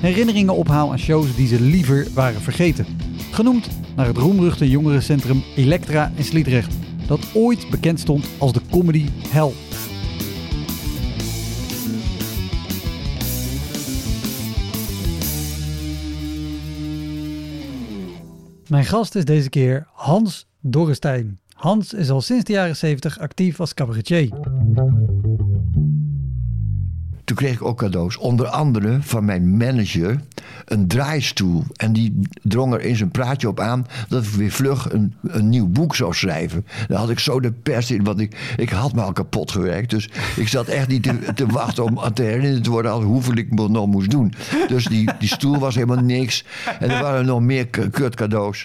herinneringen ophaal aan shows die ze liever waren vergeten. Genoemd naar het roemruchte jongerencentrum Elektra in Sliedrecht, dat ooit bekend stond als de comedy hell. Mijn gast is deze keer Hans Dorrestein. Hans is al sinds de jaren 70 actief als cabaretier. Toen kreeg ik ook cadeaus. Onder andere van mijn manager een draaistoel. En die drong er in zijn praatje op aan dat ik weer vlug een, een nieuw boek zou schrijven. Daar had ik zo de pers in, want ik, ik had me al kapot gewerkt. Dus ik zat echt niet te, te wachten om te herinneren te worden hoeveel ik nog moest doen. Dus die, die stoel was helemaal niks. En er waren nog meer kut cadeaus.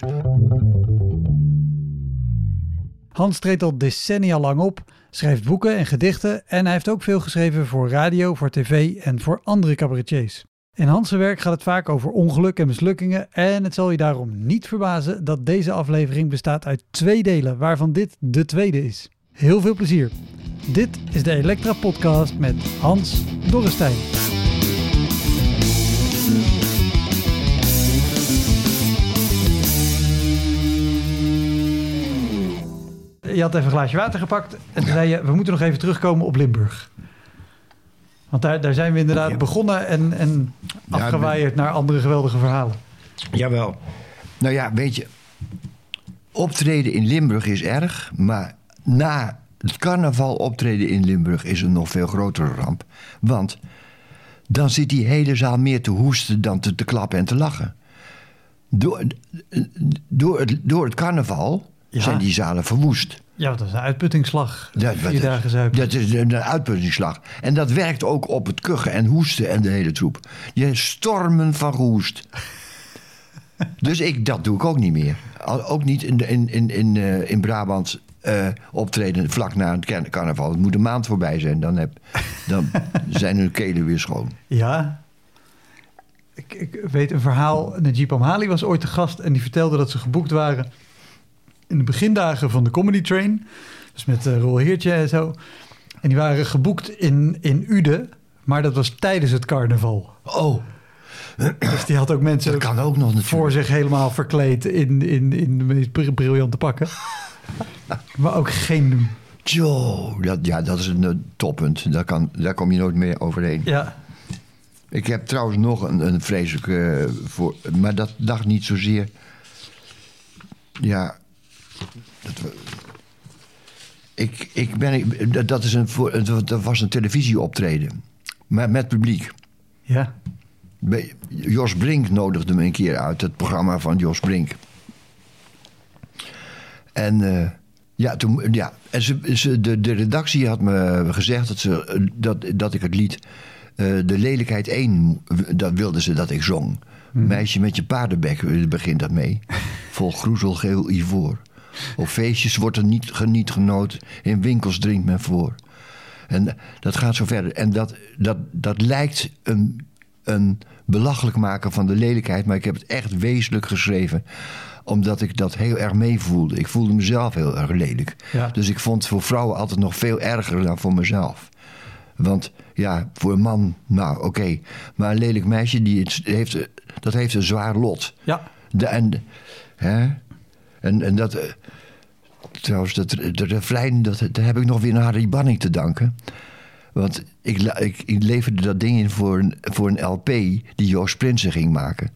Hans treedt al decennia lang op, schrijft boeken en gedichten en hij heeft ook veel geschreven voor radio, voor tv en voor andere cabaretiers. In Hans' werk gaat het vaak over ongeluk en mislukkingen en het zal je daarom niet verbazen dat deze aflevering bestaat uit twee delen, waarvan dit de tweede is. Heel veel plezier. Dit is de Elektra Podcast met Hans Dorrestein. Je had even een glaasje water gepakt en toen zei je, we moeten nog even terugkomen op Limburg. Want daar, daar zijn we inderdaad Ja. begonnen en, en afgewaaid naar andere geweldige verhalen. Jawel. Nou ja, weet je, optreden in Limburg is erg, maar na het carnaval optreden in Limburg is een nog veel grotere ramp. Want dan zit die hele zaal meer te hoesten dan te, te klappen en te lachen. Door, door, het, door het carnaval Ja. zijn die zalen verwoest. Ja, dat is een uitputtingsslag. Dat, Vier dat- dagen zuipen. Dat is een uitputtingsslag. En dat werkt ook op het kuchen en hoesten en de hele troep. Je stormen van gehoest. dus ik, dat doe ik ook niet meer. Ook niet in, in, in, in, eh, in Brabant eh, optreden vlak na het car- carnaval. Het moet een maand voorbij zijn. Dan, heb, dan zijn hun kelen weer schoon. Ja. Ik, ik weet een verhaal. Najib Amhali was ooit de gast en die vertelde dat ze geboekt waren in de begindagen van de Comedy Train. Dus met uh, Roel Heertje en zo. En die waren geboekt in, in Uden, maar dat was tijdens het carnaval. Oh, Dus die had ook mensen dat kan ook nog natuurlijk. voor zich helemaal verkleed in, in, in de meest br- briljante pakken. maar ook geen. Joe, dat, ja, dat is een eh, toppunt. Daar, kan, daar kom je nooit meer overheen. Ja, Ik heb trouwens nog een, een vreselijke. eh, voor, maar dat dacht niet zozeer. Ja. Dat, ik, ik ben, dat- is een, dat was een televisieoptreden. Maar met publiek. ja. Jos Brink nodigde me een keer uit, het programma van Jos Brink. En eh, ja, toen, ja, en ze, ze, de, de redactie had me gezegd dat, ze, dat, dat ik het lied eh, De Lelijkheid 1, dat wilden ze dat ik zong. Meisje met je paardenbek eh, begint dat mee. Vol groezelgeel ivoor. Op feestjes wordt er niet geniet genoot, in winkels drinkt men voor. En dat gaat zo verder. En dat, dat, dat lijkt een, een belachelijk maken van de lelijkheid, maar ik heb het echt wezenlijk geschreven omdat ik dat heel erg meevoelde. Ik voelde mezelf heel erg lelijk. Ja. Dus ik vond het voor vrouwen altijd nog veel erger dan voor mezelf. Want ja, voor een man, nou oké. Maar een lelijk meisje, die het heeft, dat heeft een zwaar lot. Ja, De, en, hè? En, en dat. eh, Trouwens, dat, de refrein, dat, dat heb ik nog weer aan Harry Banning te danken. Want ik, ik, ik leverde dat ding in voor een, voor een LP die Joost Prinsen ging maken.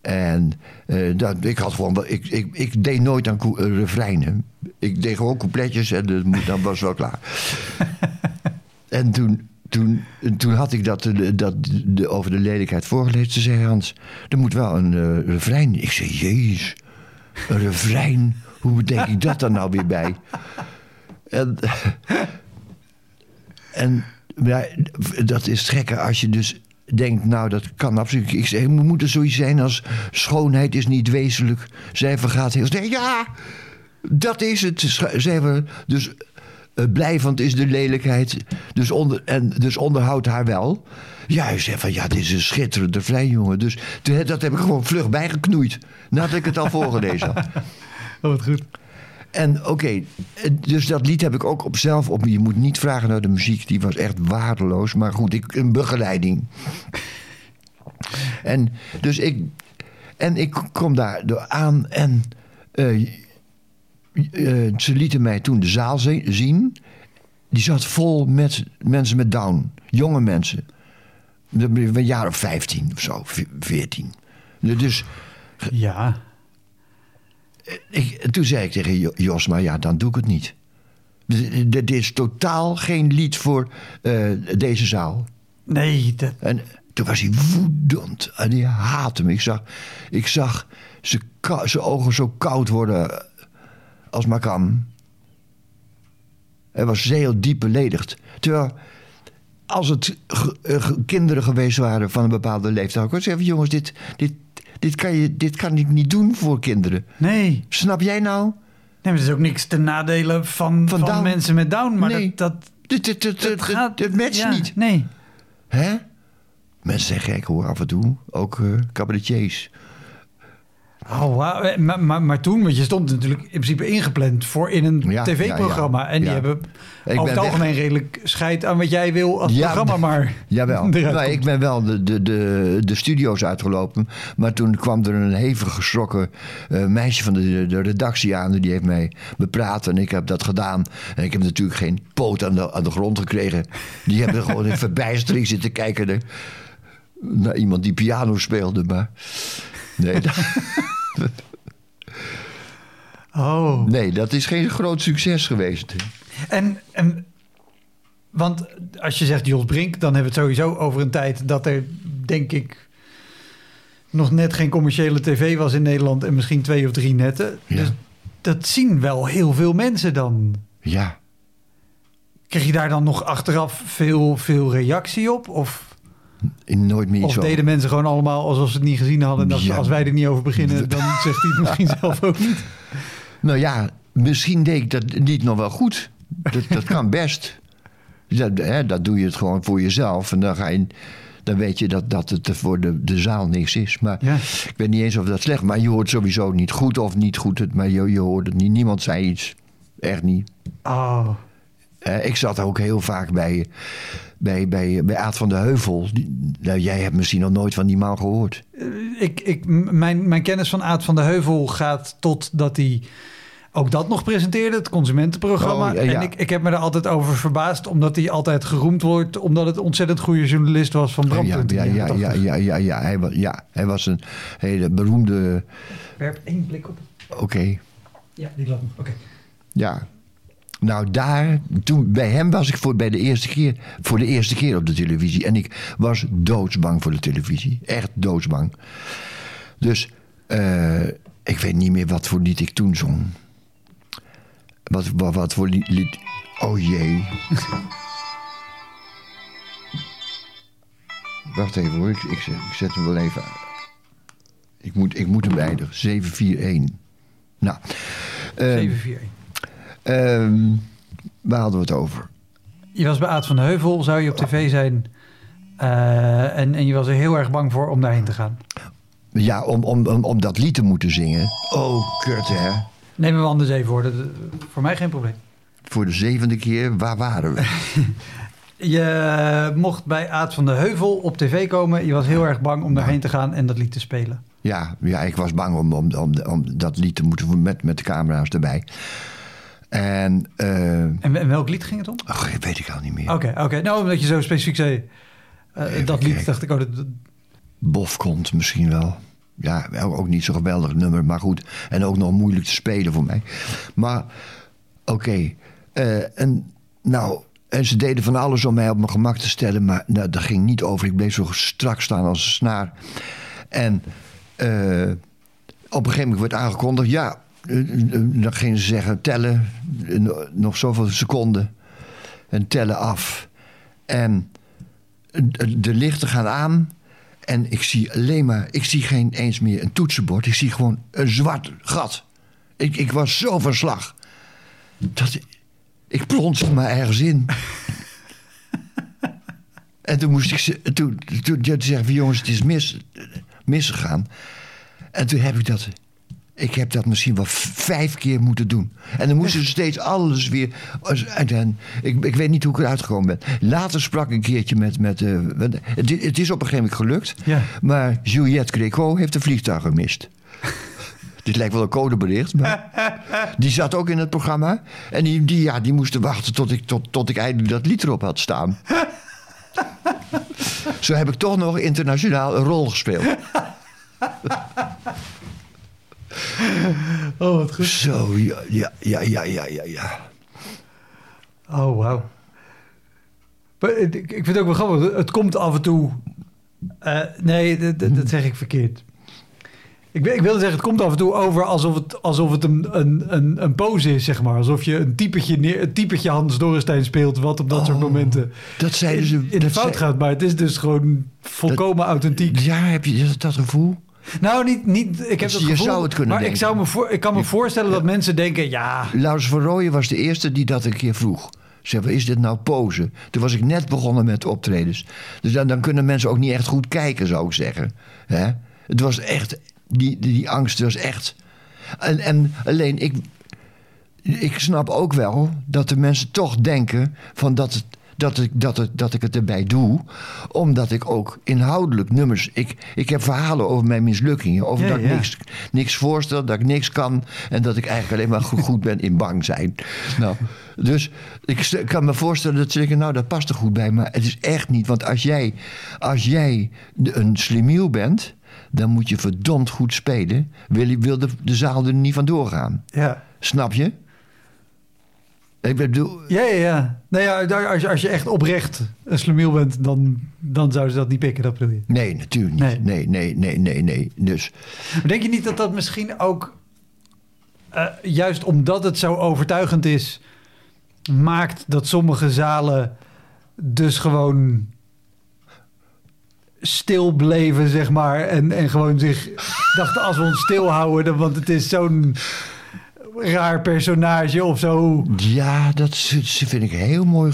En eh, dat, ik had gewoon, ik, ik, ik deed nooit aan eh, refreinen. Ik deed gewoon coupletjes en dat, was wel klaar. en toen, toen, toen had ik dat, eh, dat de, over de lelijkheid voorgelezen. Ze zei Hans, er moet wel een eh, refrein. Ik zei, jezus, een refrein? Hoe bedenk ik dat dan nou weer bij? En, en ja, dat is gekker als je dus denkt, nou dat kan absoluut. Ik zeg, moet er zoiets zijn als schoonheid is niet wezenlijk. Zij vergaat heel snel. Ja, dat is het. Zij dus eh, blijvend is de lelijkheid. Dus, onder, en, dus onderhoudt haar wel. Ja, je zegt van ja, dit is een schitterende vrij jongen. Dus toen- dat heb ik gewoon vlug bijgeknoeid. Nadat ik het al voorgelezen had. Oh, wat goed. En oké, dus dat lied heb ik ook op zelf op. Je moet niet vragen naar de muziek, die was echt waardeloos. Maar goed, ik, een begeleiding. En dus ik, en ik kom daar door aan en eh, eh, ze lieten mij toen de zaal zi- zien. Die zat vol met mensen met Down, jonge mensen. Een jaar of 15 of zo, 14. Dus Ja. ik, toen zei ik tegen Jo- Jos, maar ja, dan doe ik het niet. Dit is totaal geen lied voor eh, deze zaal. Nee, dat, En toen was hij woedend. En hij haatte me. Ik zag, ik zag zijn zijn ogen zo koud worden als maar kan. Hij was heel diep beledigd. Terwijl, als het eh, kinderen geweest waren van een bepaalde leeftijd... had ik ook zeggen, jongens, dit, dit, dit, kan je, dit kan ik niet doen voor kinderen. nee. Snap jij nou? Nee, maar er is ook niks ten nadele van, Van mensen met Down. Maar Nee. dat, dat, dit, dat dit, gaat... matcht ja, niet. Nee. Hè? Mensen zijn gek hoor, af en toe. Ook eh cabaretiers. Oh. Eh, Maar, maar, maar toen, want je stond natuurlijk in principe ingepland voor in een Ja, tv-programma. ja, ja. En die hebben ben over het weg- algemeen redelijk scheid aan wat jij wil als programma maar Jawel. komt. ik ben wel de, de, de, de studio's uitgelopen. Maar toen kwam er een hevig geschrokken eh, meisje van de, de redactie aan. Die heeft mij bepraat en ik heb dat gedaan. En ik heb natuurlijk geen poot aan de, aan de grond gekregen. Die hebben gewoon in verbijstering zitten kijken naar iemand die piano speelde. Maar nee, dat, Oh. nee, dat is geen groot succes geweest. En, en, want als je zegt Jos Brink, dan hebben we het sowieso over een tijd dat er, denk ik, nog net geen commerciële tv was in Nederland en misschien twee of drie netten. Ja. Dus dat zien wel heel veel mensen dan. Ja. Krijg je daar dan nog achteraf veel, veel reactie op? Of, Nooit meer of deden mensen gewoon allemaal alsof ze het niet gezien hadden? En Ja. als wij er niet over beginnen, dan zegt hij het misschien zelf ook niet. Nou ja, misschien deed ik dat niet nog wel goed. Dat, dat kan best. Dat, hè, dat doe je het gewoon voor jezelf. En dan, ga je, dan weet je dat, dat het voor de, de zaal niks is. Maar Ja. ik weet niet eens of dat slecht Maar je hoort sowieso niet goed of niet goed. het- Maar je, je hoort het niet. Niemand zei iets. Echt niet. Oh, Eh, ik zat ook heel vaak bij, bij, bij, bij Aad van de Heuvel. Die, nou, jij hebt misschien nog nooit van die man gehoord. ik, ik, m- mijn, mijn kennis van Aad van de Heuvel gaat tot dat hij ook dat nog presenteerde, het consumentenprogramma. Oh, ja, ja. En ik, ik heb me er altijd over verbaasd, omdat hij altijd geroemd wordt, omdat het een ontzettend goede journalist was van Brandpunt. ja, ja, ja, 80. ja, ja, ja, hij, wa- ja, hij was een hele beroemde. Werp één blik op. Oké. Ja, die laat me. Oké. Ja. Nou, daar, toen, bij hem was ik voor, bij de eerste keer, voor de eerste keer op de televisie. En ik was doodsbang voor de televisie. Echt doodsbang. Dus eh, ik weet niet meer wat voor lied ik toen zong. Wat, wat, wat voor lied, Oh jee. Wacht even hoor, ik, zet, ik zet hem wel even aan. Ik moet, ik moet hem eindigen. 741. Nou. ehm, 741. Ehm, waar hadden we het over? Je was bij Aad van de Heuvel, zou je op tv zijn. eh, en, en je was er heel erg bang voor om daarheen te gaan. Ja, om, om, om, om dat lied te moeten zingen. Oh, kut hè. Neem hem anders even hoor. Dat, voor mij geen probleem. Voor de zevende keer, waar waren we? Je mocht bij Aad van de Heuvel op tv komen. Je was heel erg bang om daarheen te gaan en dat lied te spelen. Ja, ja ik was bang om, om, om, om dat lied te moeten met, met de camera's erbij. En, eh En, welk lied ging het om? dat weet ik al niet meer. Oké, oké. Nou, omdat je zo specifiek zei. eh, dat lied, dacht ik, oh, dat, Bof komt misschien wel. Ja, ook niet zo'n geweldig nummer, maar goed. En ook nog moeilijk te spelen voor mij. Maar, oké. eh, en nou, en ze deden van alles om mij op mijn gemak te stellen, maar nou, dat ging niet over. Ik bleef zo strak staan als een snaar. En op een gegeven moment werd aangekondigd, ja, dan gingen ze zeggen tellen, eh, nog zoveel seconden. En tellen af. En de lichten gaan aan. En ik zie alleen maar, ik zie geen eens meer een toetsenbord. Ik zie gewoon een zwart gat. Ik, ik was zo van slag. Dat, ik plonsde maar ergens in. en toen moest ik ze, toen, toen, toen zeggen jongens, het is mis, misgegaan. En toen heb ik dat, ik heb dat misschien wel vijf keer moeten doen. En dan moesten ze steeds alles weer. En, en, ik, ik weet niet hoe ik eruit gekomen ben. Later sprak ik een keertje met. met eh, met- het, is op een gegeven moment gelukt. Ja. Maar Juliette Greco heeft een vliegtuig gemist. Dit lijkt wel een codebericht. Maar die zat ook in het programma. En die, die, ja, die moesten wachten tot ik, tot, tot ik eindelijk dat lied erop had staan. Zo heb ik toch nog internationaal een rol gespeeld. Oh, wat goed. Zo, ja, ja, ja, ja, ja, ja. ja. Oh, wauw. Maar Ik vind het ook wel grappig. Het komt af en toe... eh, nee, dat, zeg ik verkeerd. Ik, wil- ik wilde zeggen, het komt af en toe over alsof het, alsof het een, een, een, een pose is, zeg maar. Alsof je een typetje, neer, een typetje Hans Dorrestein speelt... wat op dat soort Oh, momenten Dat zeiden ze. in, in de fout zei- gaat. Maar het is dus gewoon volkomen authentiek. Ja, heb je dat, dat gevoel? Nou, niet, niet ik heb Dus je gevoel, zou het kunnen maar ik, denken. zou me voor, ik kan me voorstellen dat mensen denken... ja, Laurens van Rooyen was de eerste die dat een keer vroeg. Zeg, wat is dit nou pose? Toen was ik net begonnen met optredens. Dus dan, dan kunnen mensen ook niet echt goed kijken, zou ik zeggen. Hè? Het was echt, die, die, die angst was echt. En, en alleen, ik, ik snap ook wel dat de mensen toch denken van dat, het, dat, ik, dat, het, dat ik het erbij doe. Omdat ik ook inhoudelijk nummers. Ik, ik heb verhalen over mijn mislukkingen. Over Ja, dat ik ja. niks, niks voorstel, dat ik niks kan. En dat ik eigenlijk alleen maar goed, goed ben in bang zijn. Nou, dus ik kan me voorstellen dat ze denken, nou dat past er goed bij. Maar het is echt niet. Want als jij, als jij een slimiel bent, dan moet je verdomd goed spelen. Wil, wil de, de zaal er niet van doorgaan. ja. Snap je? Ik bedoel, Ja, ja, ja. Nou ja, als je, als je echt oprecht een slemiel bent, dan, dan zouden ze dat niet pikken, dat bedoel je. nee, natuurlijk niet. Nee, nee, nee, nee, nee. Dus Maar denk je niet dat dat misschien ook, eh, juist omdat het zo overtuigend is, maakt dat sommige zalen dus gewoon stil bleven, zeg maar. En, en gewoon zich dachten, als we ons stilhouden, want het is zo'n raar personage of zo. ja, dat vind ik heel mooi.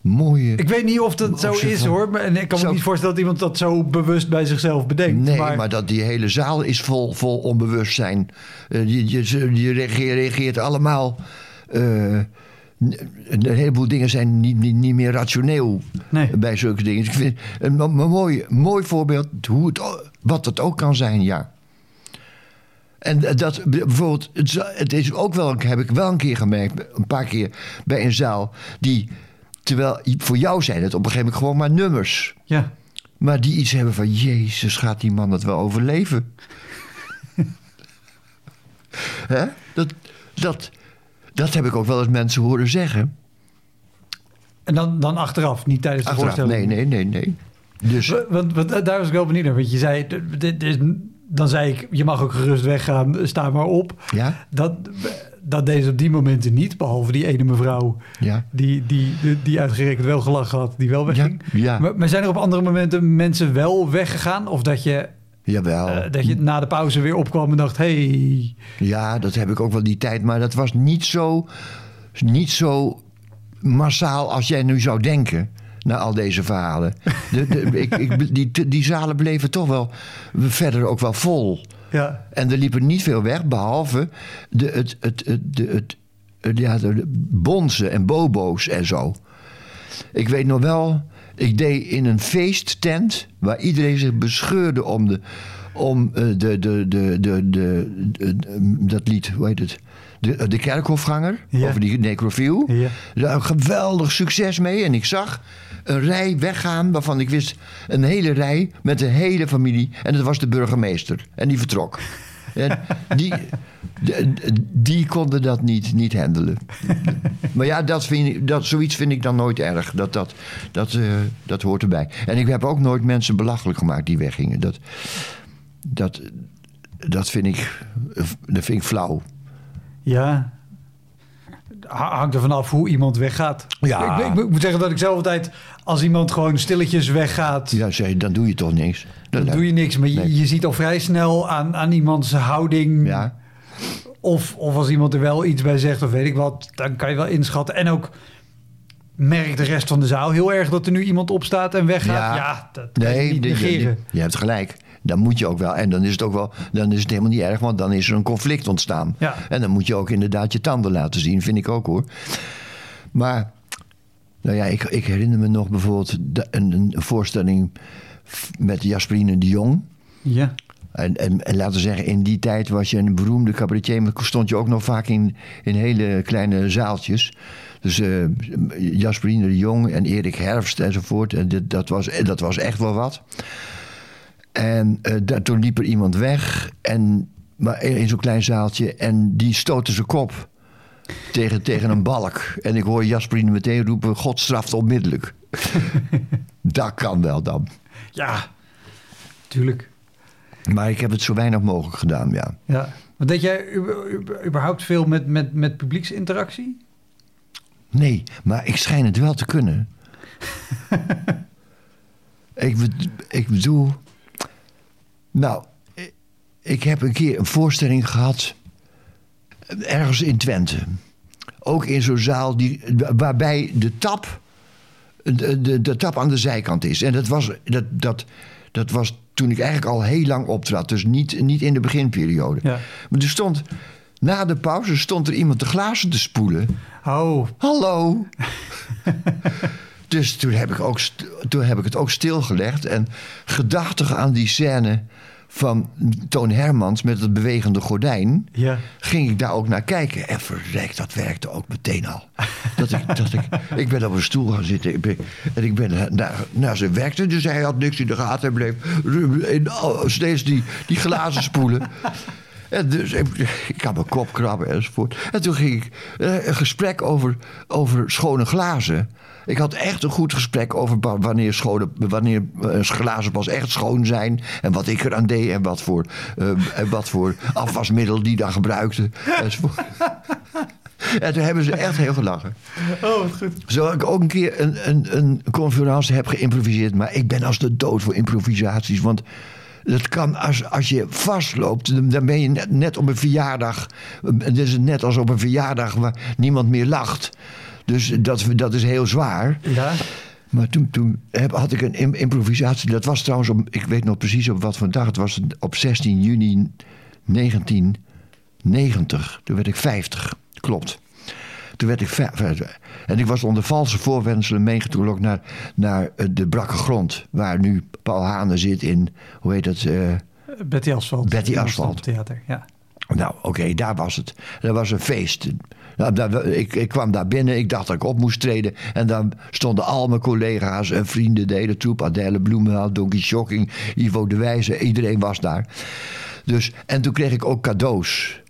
Mooie. Ik weet niet of dat zo Of is van- hoor. Maar, en ik kan me niet voorstellen dat iemand dat zo bewust bij zichzelf bedenkt. Nee, maar, dat die hele zaal is vol, vol onbewustzijn. Eh, je, je, reageert, allemaal. eh, een heleboel dingen zijn niet, niet, niet meer rationeel Nee. bij zulke dingen. Dus ik vind een, mo- mooi, mooi voorbeeld hoe het, wat het ook kan zijn, ja. En dat bijvoorbeeld, het is- ook wel, heb ik wel een keer gemerkt, een paar keer bij een zaal, die, terwijl voor jou zijn het op een gegeven moment gewoon maar nummers. Ja. Maar die iets hebben van, Jezus, gaat die man het wel overleven? Hè? Dat, dat, dat heb ik ook wel eens mensen horen zeggen. En dan, dan achteraf, niet tijdens de Achteraf, voorstelling. nee, nee, nee, nee. Dus, Wa- Want, want daar was ik wel benieuwd naar. Want je zei, dit is, dan zei ik, je mag ook gerust weggaan, sta maar op. ja, Dat, dat deed ze op die momenten niet, behalve die ene mevrouw ja. die, die, die, die uitgerekend wel gelachen had, die wel wegging. Ja, ja. Maar, maar zijn er op andere momenten mensen wel weggegaan? Of dat je, Jawel. eh, dat je na de pauze weer opkwam en dacht, hey, Ja, dat heb ik ook wel die tijd. Maar dat was niet zo, niet zo massaal als jij nu zou denken. Na al deze verhalen. De, de, ik, ik, die, die zalen bleven toch wel verder ook wel vol. ja, En er liepen niet veel weg, behalve de, het, het, het, de, het, het- ja, de, bonzen en bobo's en zo. Ik weet nog wel, ik deed in een feesttent waar iedereen zich bescheurde om, de, om eh, de, de, de, de, de, de- dat lied, hoe heet het? De, de kerkhofganger, Ja. over die necrofiel. Ja. Daar geweldig succes mee. En ik zag een rij weggaan waarvan ik wist... een hele rij met de hele familie. En dat was de burgemeester. En die vertrok. En die, de- die konden dat niet, niet handelen. Maar ja, dat vind, ik- dat, zoiets vind ik dan nooit erg. Dat, dat, dat, eh, dat hoort erbij. En ik heb ook nooit mensen belachelijk gemaakt die weggingen. Dat, dat, dat, vind, ik, dat vind ik flauw. Ja. Ha- Hangt er vanaf hoe iemand weggaat. Ja. Ik, ik, ik moet zeggen dat ik zelf altijd, als iemand gewoon stilletjes weggaat, Ja, dan doe je toch niks. dan doe je niks. Maar je, Nee. je ziet al vrij snel aan, aan iemands houding. Ja. Of, of als iemand er wel iets bij zegt of weet ik wat, dan kan je wel inschatten. En ook merkt de rest van de zaal heel erg dat er nu iemand opstaat en weggaat. Ja, Ja. dat kan je Nee, niet negeren. je hebt gelijk. Dan moet je ook wel. En dan is het ook wel. Dan is het helemaal niet erg, want dan is er een conflict ontstaan. Ja. En dan moet je ook inderdaad je tanden laten zien, vind ik ook hoor. Maar, nou ja, ik, ik herinner me nog bijvoorbeeld de- een, een voorstelling met Jasperine de Jong. Ja. En, en, en laten we zeggen, in die tijd was je een beroemde cabaretier, maar stond je ook nog vaak in, in hele kleine zaaltjes. Dus eh Jasperine de Jong en Erik Herfst enzovoort. En dit, dat, was, dat was echt wel wat. En daar, toen liep er iemand weg, en, maar in, zo'n klein zaaltje, en die stootte zijn kop tegen, tegen een balk. En ik hoor Jasperine meteen roepen: God straft onmiddellijk. dat kan wel dan. Ja, tuurlijk. Maar ik heb het zo weinig mogelijk gedaan, ja. Ja. Want deed jij überhaupt veel met, met, met publieksinteractie? Nee, maar ik schijn het wel te kunnen. ik, ik bedoel. Nou, ik- heb een keer een voorstelling gehad. ergens in Twente. Ook in zo'n zaal die, waarbij de tap. De, de, de tap aan de zijkant is. En dat was, dat, dat, dat was toen ik eigenlijk al heel lang optrad. Dus niet, niet in de beginperiode. Ja. Maar er stond. Na de pauze stond er iemand de glazen te spoelen. Oh, Hallo. dus toen heb, ik ook, toen heb ik het ook stilgelegd. En gedachtig aan die scène van Toon Hermans met het bewegende gordijn... ja. ging ik daar ook naar kijken. En verrek, dat werkte ook meteen al. Dat ik, dat ik, ik ben op een stoel gaan zitten. Ik ben, en ik ben naar, naar, zijn werkte. Dus hij had niks in de gaten. Hij bleef in, steeds die, die glazen spoelen. En dus ik, ik had mijn kop krabben enzovoort. En toen ging ik eh, een gesprek over, over schone glazen. Ik had echt een goed gesprek over wa- wanneer, schone, wanneer eh, glazen pas echt schoon zijn. En wat ik eraan deed en wat voor, en wat voor afwasmiddel die dan gebruikte. enzovoort. En toen hebben ze echt heel gelachen. Oh, wat goed. Zo ik ook een keer een, een, een conferentie heb geïmproviseerd. Maar ik ben als de dood voor improvisaties. Want dat kan als, als je vastloopt. dan- ben je net, net op een verjaardag. Het is net als op een verjaardag waar niemand meer lacht. Dus dat, dat is heel zwaar. Ja. Maar toen, toen heb, had ik een im- improvisatie. Dat was trouwens, op, ik weet nog precies op wat voor dag. Het was op 16 juni 1990. Toen werd ik 50. Klopt. Toen werd ik En ik was onder valse voorwenselen meegetrokken naar, naar eh, de brakke grond. Waar nu Paul Hane zit in, hoe heet dat? eh, Betty Asphalt. Betty Asphalt. Theater, ja. nou, oké, daar was het. Dat was een feest. Nou, daar, ik, ik kwam daar binnen, ik dacht dat ik op moest treden. En dan stonden al mijn collega's en vrienden, de hele troep. Adèle Bloemenhaal, Donkey Shocking, Ivo de Wijze, iedereen was daar. Dus, en toen kreeg ik ook cadeaus.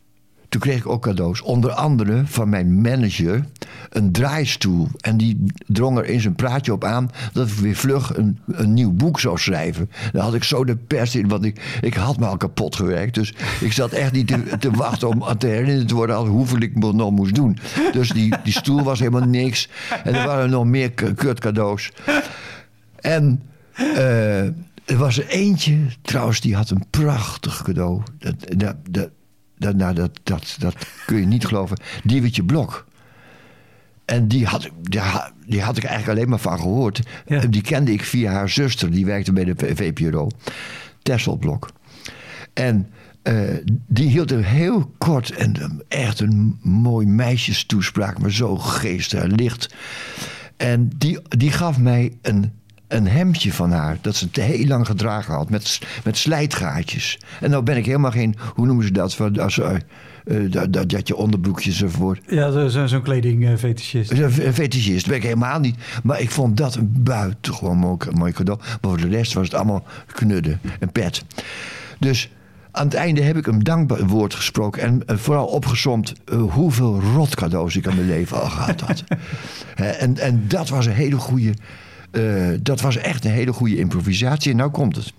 Toen kreeg ik ook cadeaus. Onder andere van mijn manager een draaistoel. En die drong er in zijn praatje op aan dat ik weer vlug een, een nieuw boek zou schrijven. Daar had ik zo de pers in, want ik, ik had me al kapot gewerkt. Dus ik zat echt niet te, te wachten om te herinnerd te worden aan hoeveel ik mo- nog moest doen. Dus die, die stoel was helemaal niks. En er waren nog meer kut cadeaus. En eh, er was er eentje, trouwens, die had een prachtig cadeau. Dat, dat, dat, dat, nou, dat, dat, dat kun je niet geloven. Diewertje Blok. En die had, die, ha- die had ik eigenlijk alleen maar van gehoord. Ja. Die kende ik via haar zuster, die werkte bij de VPRO. Tessel Blok. En eh, die hield een heel kort en echt een mooi meisjestoespraak, maar zo geestig en licht. En die, die gaf mij een, een hemdje van haar, dat ze te heel lang gedragen had, met, met slijtgaatjes. En nou ben ik helemaal geen, hoe noemen ze dat, van, als, eh, eh, dat, dat, dat je onderbroekjes enzovoort. Ja, zo- zo- zo'n kledingfetischist. Een een fetischist ben ik helemaal niet. Maar ik vond dat een buitengewoon mooi, mooi cadeau. Maar voor de rest was het allemaal knudden en pet. Dus aan het einde heb ik een dankbaar woord gesproken. En eh, vooral opgesomd eh, hoeveel rot cadeaus ik aan mijn leven al gehad had. En, en dat was een hele goede... eh, dat was echt een hele goede improvisatie. En nou komt het.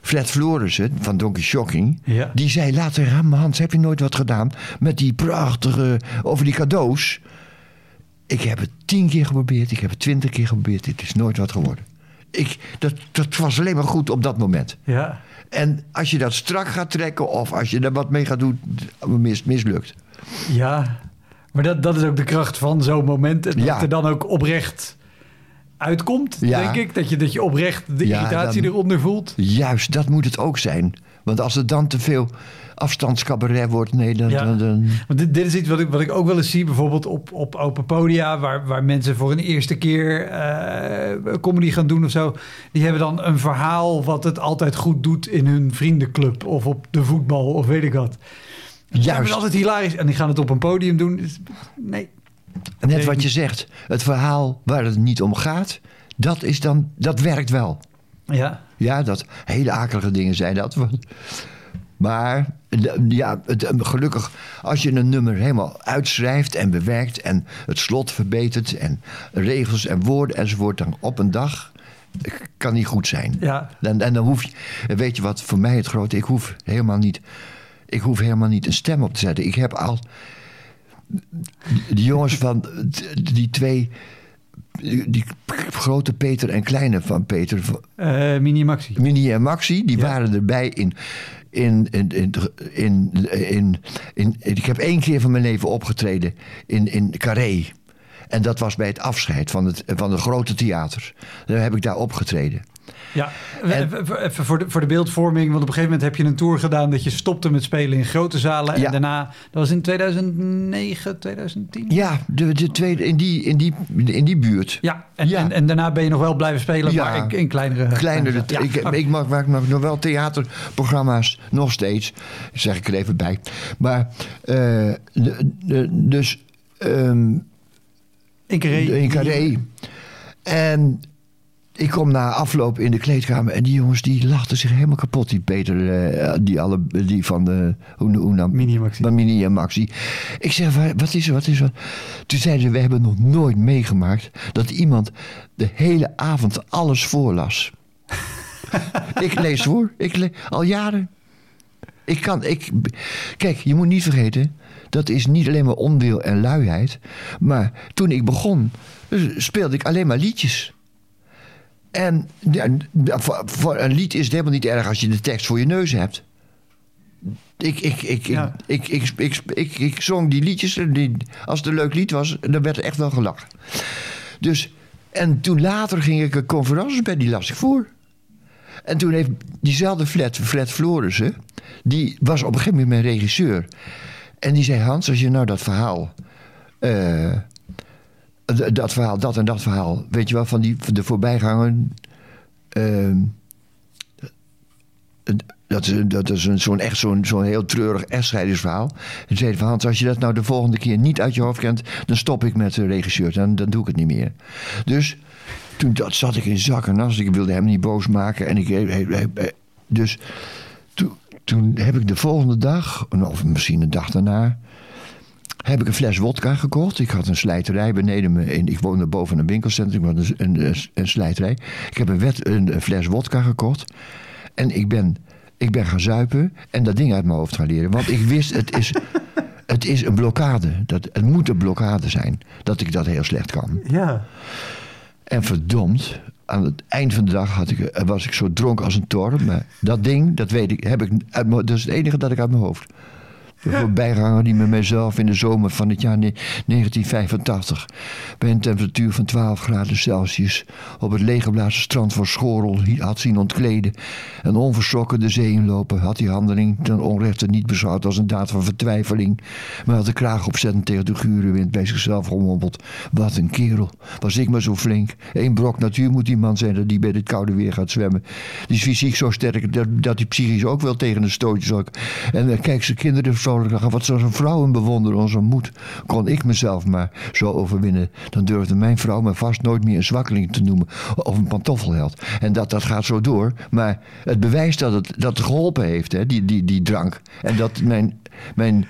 Fred Florissen van Donkey Shocking... Ja. die zei later... "Ja, maar Hans, heb je nooit wat gedaan met die prachtige... over die cadeaus... Ik heb het tien keer geprobeerd, ik heb het twintig keer geprobeerd. Het is nooit wat geworden. Ik, dat, dat was alleen maar goed op dat moment. Ja. En als je dat strak gaat trekken of als je er wat mee gaat doen, mis, mislukt. Ja, maar dat, dat is ook de kracht van zo'n moment. En dat Ja. er dan ook oprecht uitkomt, Ja. denk ik. Dat je, dat je oprecht de Ja, irritatie dan- eronder voelt. Juist, dat moet het ook zijn. Want als het dan te veel afstandscabaret wordt, nee, dan... Ja. dan, dan- Want dit, dit is iets wat ik, wat ik ook wel eens zie, bijvoorbeeld op, op open podia, waar, waar mensen voor een eerste keer eh, comedy gaan doen of zo. Die hebben dan een verhaal wat het altijd goed doet in hun vriendenclub of op de voetbal of weet ik wat. Dat is Juist, altijd hilarisch. En die gaan het op een podium doen. Dus, nee. Net wat je zegt. Het verhaal waar het niet om gaat, dat, is dan, dat werkt wel. Ja. Ja, dat hele akelige dingen zijn dat. Maar ja, het, gelukkig, als je een nummer helemaal uitschrijft en bewerkt en het slot verbetert en regels en woorden enzovoort, dan op een dag kan die goed zijn. Ja. En, en dan hoef je, en weet je wat voor mij het grote, ik hoef helemaal niet, ik hoef helemaal niet een stem op te zetten. Ik heb al die jongens van die twee, die grote Peter en kleine van Peter, Eh Mini Maxi. Mini en Maxi, die Ja. waren erbij in. In, in, in, in, in, in- Ik heb één keer van mijn leven opgetreden in, in Carré. En dat was bij het afscheid van het, van het grote theater. Daar heb ik daar opgetreden. Ja, En- even, voor, de, voor de beeldvorming. Want op een gegeven moment heb je een tour gedaan dat je stopte met spelen in grote zalen. Ja. En daarna, dat was in 2009, 2010. Ja, de, de tweede, in, die, in, die, in die buurt. Ja, en, Ja. En, en daarna ben je nog wel blijven spelen, Ja. maar in, in kleinere... Kleinere, ik, ik maak, maak nog wel theaterprogramma's, nog steeds. Zeg ik er even bij. Maar, eh, de- de- dus ehm, in Carré. in Carré. En ik kom na afloop in de kleedkamer en die jongens die lachten zich helemaal kapot. Die Peter, eh, die, alle, die van de hoe, hoe nou, Mini Maxi. van Mini en Maxi. Ik zeg, "Wa- wat is er, wat is er? Toen zeiden ze, we hebben nog nooit meegemaakt dat iemand de hele avond alles voorlas. ik lees voor, ik le- al jaren. Ik kan, ik, kijk, je moet niet vergeten, dat is niet alleen maar onwil en luiheid. Maar toen ik begon, eh, speelde ik alleen maar liedjes. En ja, voor, een lied is het helemaal niet erg als je de tekst voor je neus hebt. Ik, ik, ik, Ja. ik, ik, ik, ik, ik, zong die liedjes. en Die, als het een leuk lied was, dan werd er echt wel gelachen. Dus, en toen later ging ik een conferentie bij, die las ik voor. En toen heeft diezelfde Fred, Fred Florissen, die was op een gegeven moment mijn regisseur. En die zei, Hans, als je nou dat verhaal... eh, dat verhaal, dat en dat verhaal, weet je wel, van die, de voorbijganger... ehm, dat is, dat is een, zo'n echt zo'n, zo'n heel treurig echtscheidingsverhaal. En zei van als je dat nou de volgende keer niet uit je hoofd kent... dan stop ik met de regisseur, dan, doe ik het niet meer. Dus toen dat zat ik in zak en as. Ik wilde hem niet boos maken. En ik, dus toen, toen heb ik de volgende dag, of misschien een dag daarna... heb ik een fles wodka gekocht. Ik had een slijterij beneden me. In, ik woonde boven een winkelcentrum. Ik had een, een, een slijterij. Ik heb een, wet, een, een fles wodka gekocht. En ik ben, ik ben gaan zuipen en dat ding uit mijn hoofd gaan leren. Want ik wist, het is, het is een blokkade. Dat, het moet een blokkade zijn dat ik dat heel slecht kan. Ja. En verdomd, aan het eind van de dag had ik, eh, was ik zo dronken als een toren. Maar dat ding, dat weet ik, heb ik uit dat is het enige dat ik uit mijn hoofd. Voorbijganger die met mijzelf in de zomer van het jaar ne- 1985... bij een temperatuur van 12 graden Celsius... op het leeggeblazen strand van Schorel had zien ontkleden... en onverschrokken de zee inlopen... had die handeling ten onrechte niet beschouwd als een daad van vertwijfeling... maar had de kraag opzettend tegen de gure wind bij zichzelf gemompeld. Wat een kerel, was ik maar zo flink. Eén brok natuur moet die man zijn dat die bij dit koude weer gaat zwemmen. Die is fysiek zo sterk dat, dat hij psychisch ook wel tegen een stootje zal. En eh, kijk, zijn kinderen zo vrolijk lachen. Wat zo'n vrouwen bewonderen onze moed. Kon ik mezelf maar zo overwinnen. Dan durfde mijn vrouw me vast nooit meer een zwakkeling te noemen. Of een pantoffelheld. En dat, dat gaat zo door. Maar het bewijst dat het, dat het geholpen heeft, hè, die, die, die drank. En dat mijn, mijn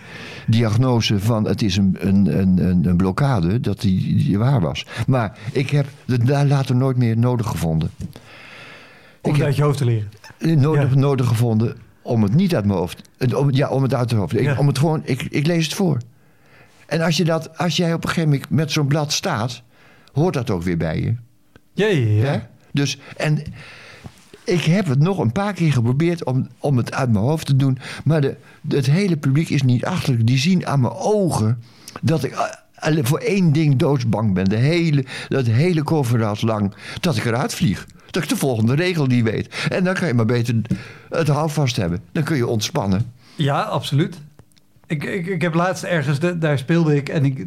diagnose van het is een, een, een, een blokkade, dat die, die waar was. Maar ik heb het daar later nooit meer nodig gevonden. Om uit je hoofd te leren. Nodig, Ja. nodig gevonden om het niet uit mijn hoofd. eh, Om, ja, om het uit mijn hoofd. Ik, Ja. om het gewoon, ik, ik lees het voor. En als, je dat, als jij op een gegeven moment met zo'n blad staat, hoort dat ook weer bij je. Ja, ja, ja. Dus, en ik heb het nog een paar keer geprobeerd om, om het uit mijn hoofd te doen. Maar de, het hele publiek is niet achterlijk. Die zien aan mijn ogen dat ik eh, voor één ding doodsbang ben. De hele, dat hele lang. Dat ik eruit vlieg. Dat ik de volgende regel niet weet. En dan kan je maar beter het houvast hebben. Dan kun je ontspannen. Ja, absoluut. Ik, ik, ik heb laatst ergens, de- daar speelde ik en ik,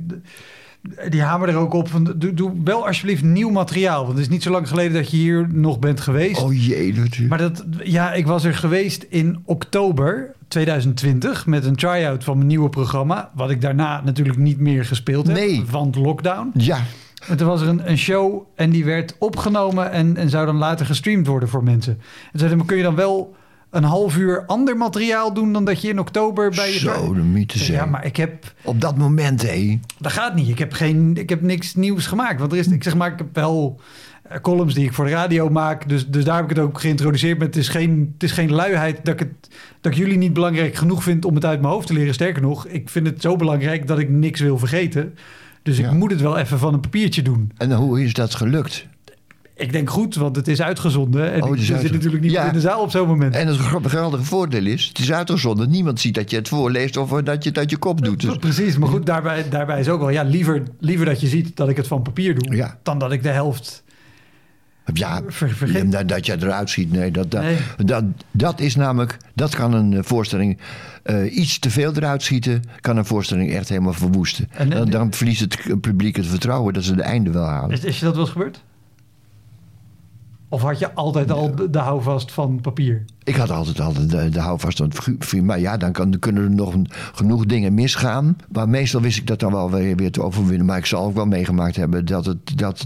die hamer er ook op van, doe, doe wel alsjeblieft nieuw materiaal. Want het is niet zo lang geleden dat je hier nog bent geweest. Oh jee, natuurlijk. Maar dat, ja, ik was er geweest in oktober 2020 met een try-out van mijn nieuwe programma. Wat ik daarna natuurlijk niet meer gespeeld heb, Nee. want lockdown. Ja, En toen was er een, een show en die werd opgenomen en, en zou dan later gestreamd worden voor mensen. En zeiden, maar kun je dan wel een half uur ander materiaal doen dan dat je in oktober bij je... zo de mythe Ja, zijn. maar ik heb... Op dat moment, hé. Dat gaat niet. Ik heb, geen, ik heb niks nieuws gemaakt. Want er is, ik zeg maar, ik heb wel eh, columns die ik voor de radio maak. Dus, dus daar heb ik het ook geïntroduceerd. Maar het is geen, het is geen luiheid dat ik, het, dat ik jullie niet belangrijk genoeg vind om het uit mijn hoofd te leren. Sterker nog, ik vind het zo belangrijk dat ik niks wil vergeten. Dus Ja. ik moet het wel even van een papiertje doen. En hoe is dat gelukt? Ik denk goed, want het is uitgezonden. En Oh, ik zit natuurlijk niet Ja. in de zaal op zo'n moment. En het geweldige voordeel is, het is uitgezonden. Niemand ziet dat je het voorleest of dat je het uit je kop doet. Dus, Precies, maar goed, daarbij, daarbij is ook wel... Ja, liever, liever dat je ziet dat ik het van papier doe... Ja. dan dat ik de helft ja, ver- dat, dat je eruit ziet. Nee, dat, dat, Nee. dat, dat is namelijk, dat kan een eh, voorstelling eh, iets te veel eruit schieten, kan een voorstelling echt helemaal verwoesten. En, eh, dan, dan verliest het publiek het vertrouwen dat ze de einde wel halen. Is, is je dat wel eens gebeurd? Of had je altijd al de, houvast van papier? Ik had altijd al de, de houvast van het figuur. Maar ja, dan, kan, dan kunnen er nog genoeg dingen misgaan. Maar meestal wist ik dat dan wel weer, weer te overwinnen. Maar ik zal ook wel meegemaakt hebben dat het. Dat,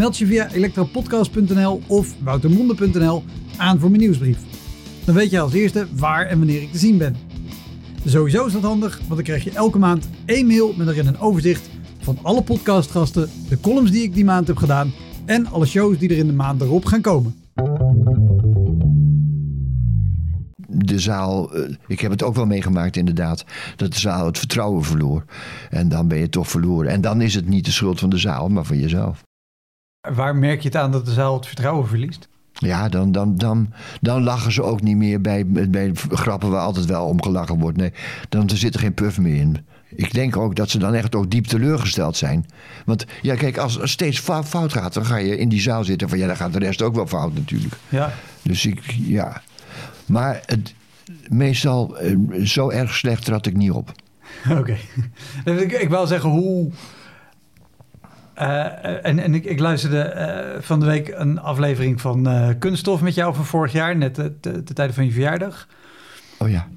Meld je via elektropodcast.nl of woutermonde.nl aan voor mijn nieuwsbrief. Dan weet je als eerste waar en wanneer ik te zien ben. Sowieso is dat handig, want dan krijg je elke maand één mail met erin een overzicht van alle podcastgasten, de columns die ik die maand heb gedaan en alle shows die er in de maand erop gaan komen. de zaal, eh, ik heb het ook wel meegemaakt inderdaad, dat de zaal het vertrouwen verloor. En dan ben je toch verloren. En dan is het niet de schuld van de zaal, maar van jezelf. Waar merk je het aan dat de zaal het vertrouwen verliest? Ja, dan, dan, dan, dan lachen ze ook niet meer bij, bij grappen waar altijd wel om gelachen wordt. Nee, dan er zit er geen puff meer in. Ik denk ook dat ze dan echt ook diep teleurgesteld zijn. Want ja, kijk, als het steeds fou- fout gaat, dan ga je in die zaal zitten van ja, dan gaat de rest ook wel fout natuurlijk. Ja, Dus ik, ja. Maar het, meestal, eh, zo erg slecht trad ik niet op. Oké. ik, ik wil zeggen hoe. Eh, en en ik, ik luisterde eh, van de week een aflevering van eh, Kunststof met jou van vorig jaar, net de, de, de tijden van je verjaardag. Oh ja.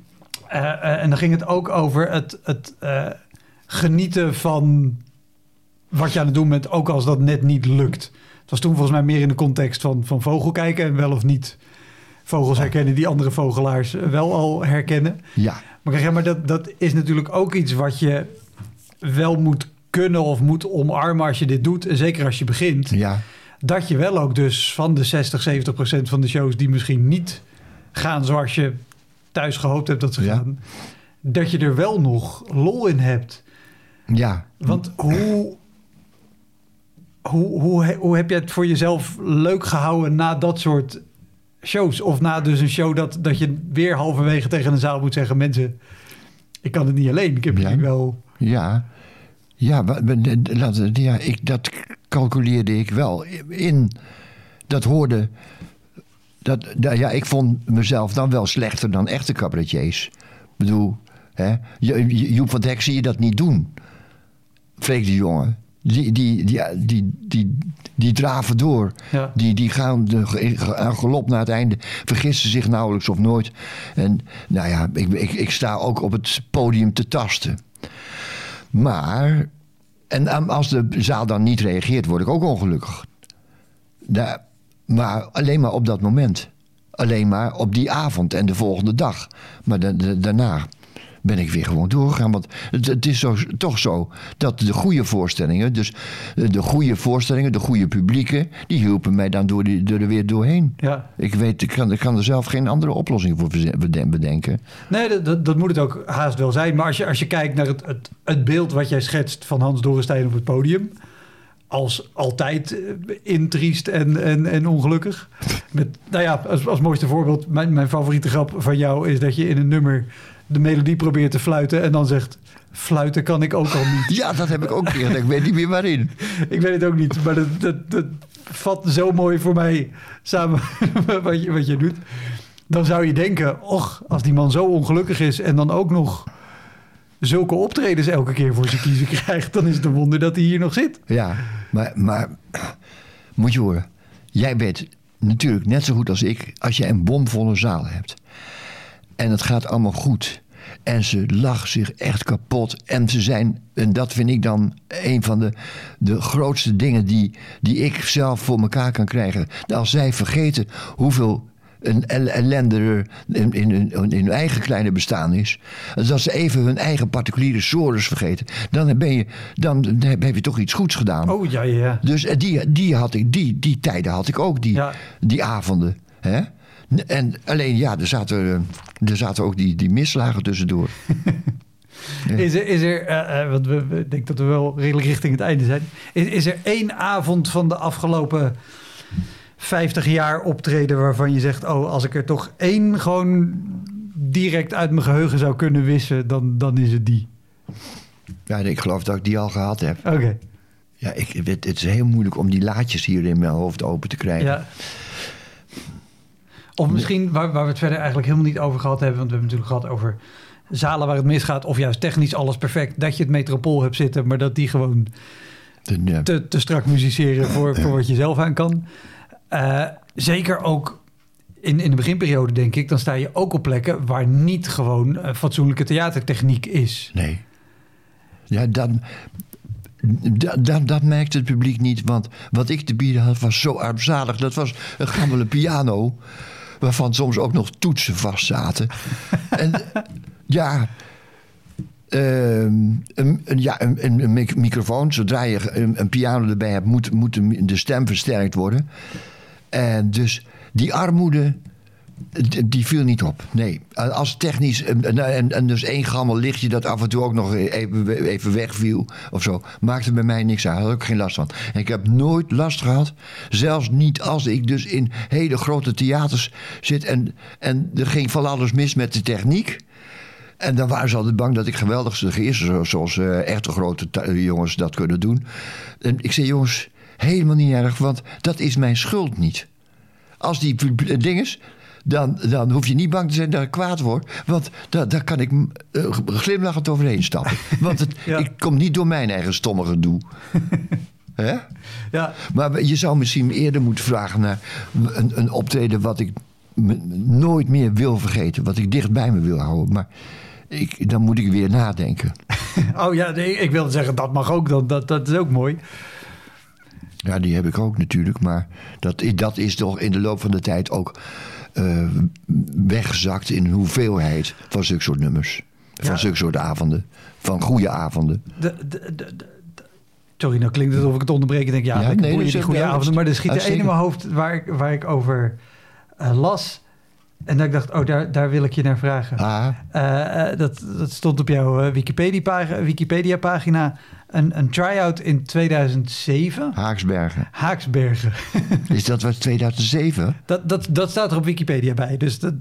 En dan ging het ook over het, het genieten van wat je aan het doen bent, ook als dat net niet lukt. Het was toen volgens mij meer in de context van, van vogelkijken en wel of niet vogels herkennen die andere vogelaars wel al herkennen. Ja. Maar, ja, maar dat, dat is natuurlijk ook iets wat je wel moet kunnen of moet omarmen als je dit doet. En zeker als je begint. Ja. Dat je wel ook dus van de 60, 70 procent van de shows die misschien niet gaan zoals je thuis gehoopt hebt dat ze Ja. gaan. Dat je er wel nog lol in hebt. Ja. Want hoe, hoe, hoe, hoe heb je het voor jezelf leuk gehouden na dat soort shows? Of na dus een show dat, dat je weer halverwege tegen een zaal moet zeggen... mensen, Ik kan het niet alleen. Ik heb Ja. wel... Ja, ja, dat, ja ik, dat calculeerde ik wel in. Dat hoorde. Dat, dat- ja, ik vond mezelf dan wel slechter dan echte cabaretiers. Ik bedoel, hè, Jo- Joep van Dijk zie je dat niet doen. Freek de jongen. Die, die, die, die, die, die draven door. Ja. Die, die gaan de ge- ge- aan galop naar het einde. Vergissen zich nauwelijks of nooit. En nou ja, ik, ik, ik sta ook op het podium te tasten. Maar, en als de zaal dan niet reageert, word ik ook ongelukkig. Maar alleen maar op dat moment. Alleen maar op die avond en de volgende dag. Maar da- da- daarna ben ik weer gewoon doorgegaan. Want het, het is zo, toch zo dat de goede voorstellingen, dus eh, de goede voorstellingen, de goede publieken, die hielpen mij dan door, die, door er weer doorheen. Ja. Ik weet, ik kan, ik kan er zelf geen andere oplossing voor bedenken. Nee, dat, dat, dat moet het ook haast wel zijn. Maar als je, als je kijkt naar het, het, het beeld wat jij schetst van Hans Dorrestein op het podium... als altijd eh, intriest en, en, en ongelukkig. Met, nou ja, als, als mooiste voorbeeld... Mijn, mijn favoriete grap van jou is dat je in een nummer... de melodie probeert te fluiten en dan zegt... fluiten kan ik ook al niet. Ja, dat heb ik ook gedaan. Ik weet niet meer waarin. Ik weet het ook niet, maar dat, dat, dat vat zo mooi voor mij samen wat je, wat je doet. Dan zou je denken, och, als die man zo ongelukkig is en dan ook nog zulke optredens elke keer voor zijn kiezen krijgt, dan is het een wonder dat hij hier nog zit. Ja, maar, maar moet je horen. Jij weet natuurlijk net zo goed als ik... als je een bomvolle zaal hebt... en het gaat allemaal goed... en ze lachen zich echt kapot... en ze zijn, en dat vind ik dan een van de, de grootste dingen... Die, die ik zelf voor elkaar kan krijgen. Als zij vergeten hoeveel een el- ellende er in, in, hun- in hun eigen kleine bestaan is. Als ze even hun eigen particuliere sores vergeten... dan, ben je, dan heb je toch iets goeds gedaan. Oh ja, ja. Dus eh, die, die, had ik, die, die tijden had ik ook, die, Ja. die avonden. Hè? En alleen, ja, er zaten, er zaten ook die, die misslagen tussendoor. Ja. Is er, is er eh, want we, denk dat we wel redelijk richting het einde zijn. Is, is er één avond van de afgelopen 50 jaar optreden waarvan je zegt: Oh, als ik er toch één gewoon direct uit mijn geheugen zou kunnen wissen, dan, dan is het die. Ja, ik geloof dat ik die al gehad heb. Oké, Ja, ik, het, het is heel moeilijk om die laadjes hier in mijn hoofd open te krijgen. ja. Of misschien waar, waar we het verder eigenlijk helemaal niet over gehad hebben, want we hebben het natuurlijk gehad over zalen waar het misgaat, of juist technisch alles perfect, dat je het metropool hebt zitten, maar dat die gewoon De- ja. te, te strak musiceren voor, voor wat je zelf aan kan. Eh, zeker ook in, in de beginperiode, denk ik, dan sta je ook op plekken waar niet gewoon eh, fatsoenlijke theatertechniek is. Nee. Ja, dan, dat, dat, dat merkte het publiek niet. Want wat ik te bieden had was zo armzalig. Dat was een gammele piano. Waarvan soms ook nog toetsen vast zaten. en ja. ehm, een, een, ja, een, een, een mic- microfoon. Zodra je een, een piano erbij hebt, moet, moet de, de stem versterkt worden. En dus die armoede, die viel niet op. Nee. Als technisch, en, en, en dus één gammel lichtje dat af en toe ook nog even, even wegviel of zo, maakte bij mij niks uit. Had ik geen last van. Ik heb nooit last gehad, zelfs niet als ik dus in hele grote theaters zit en, en er ging van alles mis met de techniek. En dan waren ze altijd bang dat ik geweldig is, zo- zoals eh, echte grote tu- jongens dat kunnen doen. En ik zei, jongens, helemaal niet erg, want dat is mijn schuld niet. Als die eh, dinges, dan, dan hoef je niet bang te zijn dat ik kwaad word. Want daar, daar kan ik uh, glimlachend overheen stappen. Want het, Ja. ik kom niet door mijn eigen stomme gedoe. Hè? Ja, Maar je zou misschien eerder moeten vragen naar een, een optreden wat ik nooit meer wil vergeten. Wat ik dicht bij me wil houden. Maar ik, dan moet ik weer nadenken. oh ja, nee, ik wilde zeggen, dat mag ook, dat, dat, dat is ook mooi. Ja, die heb ik ook natuurlijk. Maar dat, dat is toch in de loop van de tijd ook eh, weggezakt in hoeveelheid van zulke soort nummers. Van Ja. zulke soort avonden. Van goede avonden. De, de, sorry, nou klinkt het alsof ik het onderbreek en denk, ja, Ja, nee, is goede avonden. Maar er schiet er één in mijn hoofd waar ik, waar ik over eh, las. En dat ik dacht, oh, daar, daar wil ik je naar vragen. Ah, Eh, eh, dat, dat stond op jouw eh, Wikipedia-pagina, Wikipedia-pagina. Een, een try-out in 2007. Haaksbergen. Haaksbergen. Is dat wat 2007? Dat, dat, dat staat er op Wikipedia bij. Dus dat,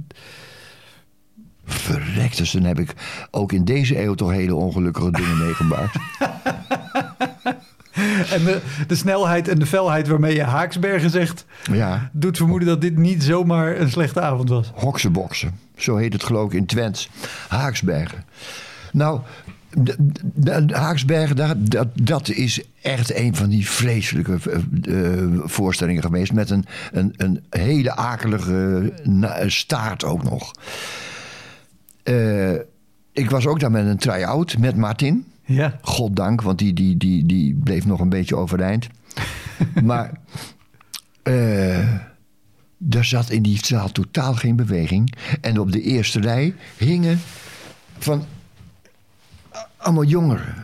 verrekt, dus dan heb ik ook in deze eeuw toch hele ongelukkige dingen meegemaakt. En de, de snelheid en de felheid waarmee je Haaksbergen zegt... Ja, doet vermoeden dat dit niet zomaar een slechte avond was. hoksenboksen. Zo heet het geloof ik in Twents. Haaksbergen. Nou, de, de- de Haaksbergen, dat, dat, dat is echt een van die vreselijke eh, eh, voorstellingen geweest. Met een, een, een hele akelige na- staart ook nog. Eh, ik was ook daar met een try-out met Martin. Ja. Goddank, want die, die, die, die bleef nog een beetje overeind. maar eh, er zat in die zaal totaal geen beweging. En op de eerste rij hingen van allemaal jongeren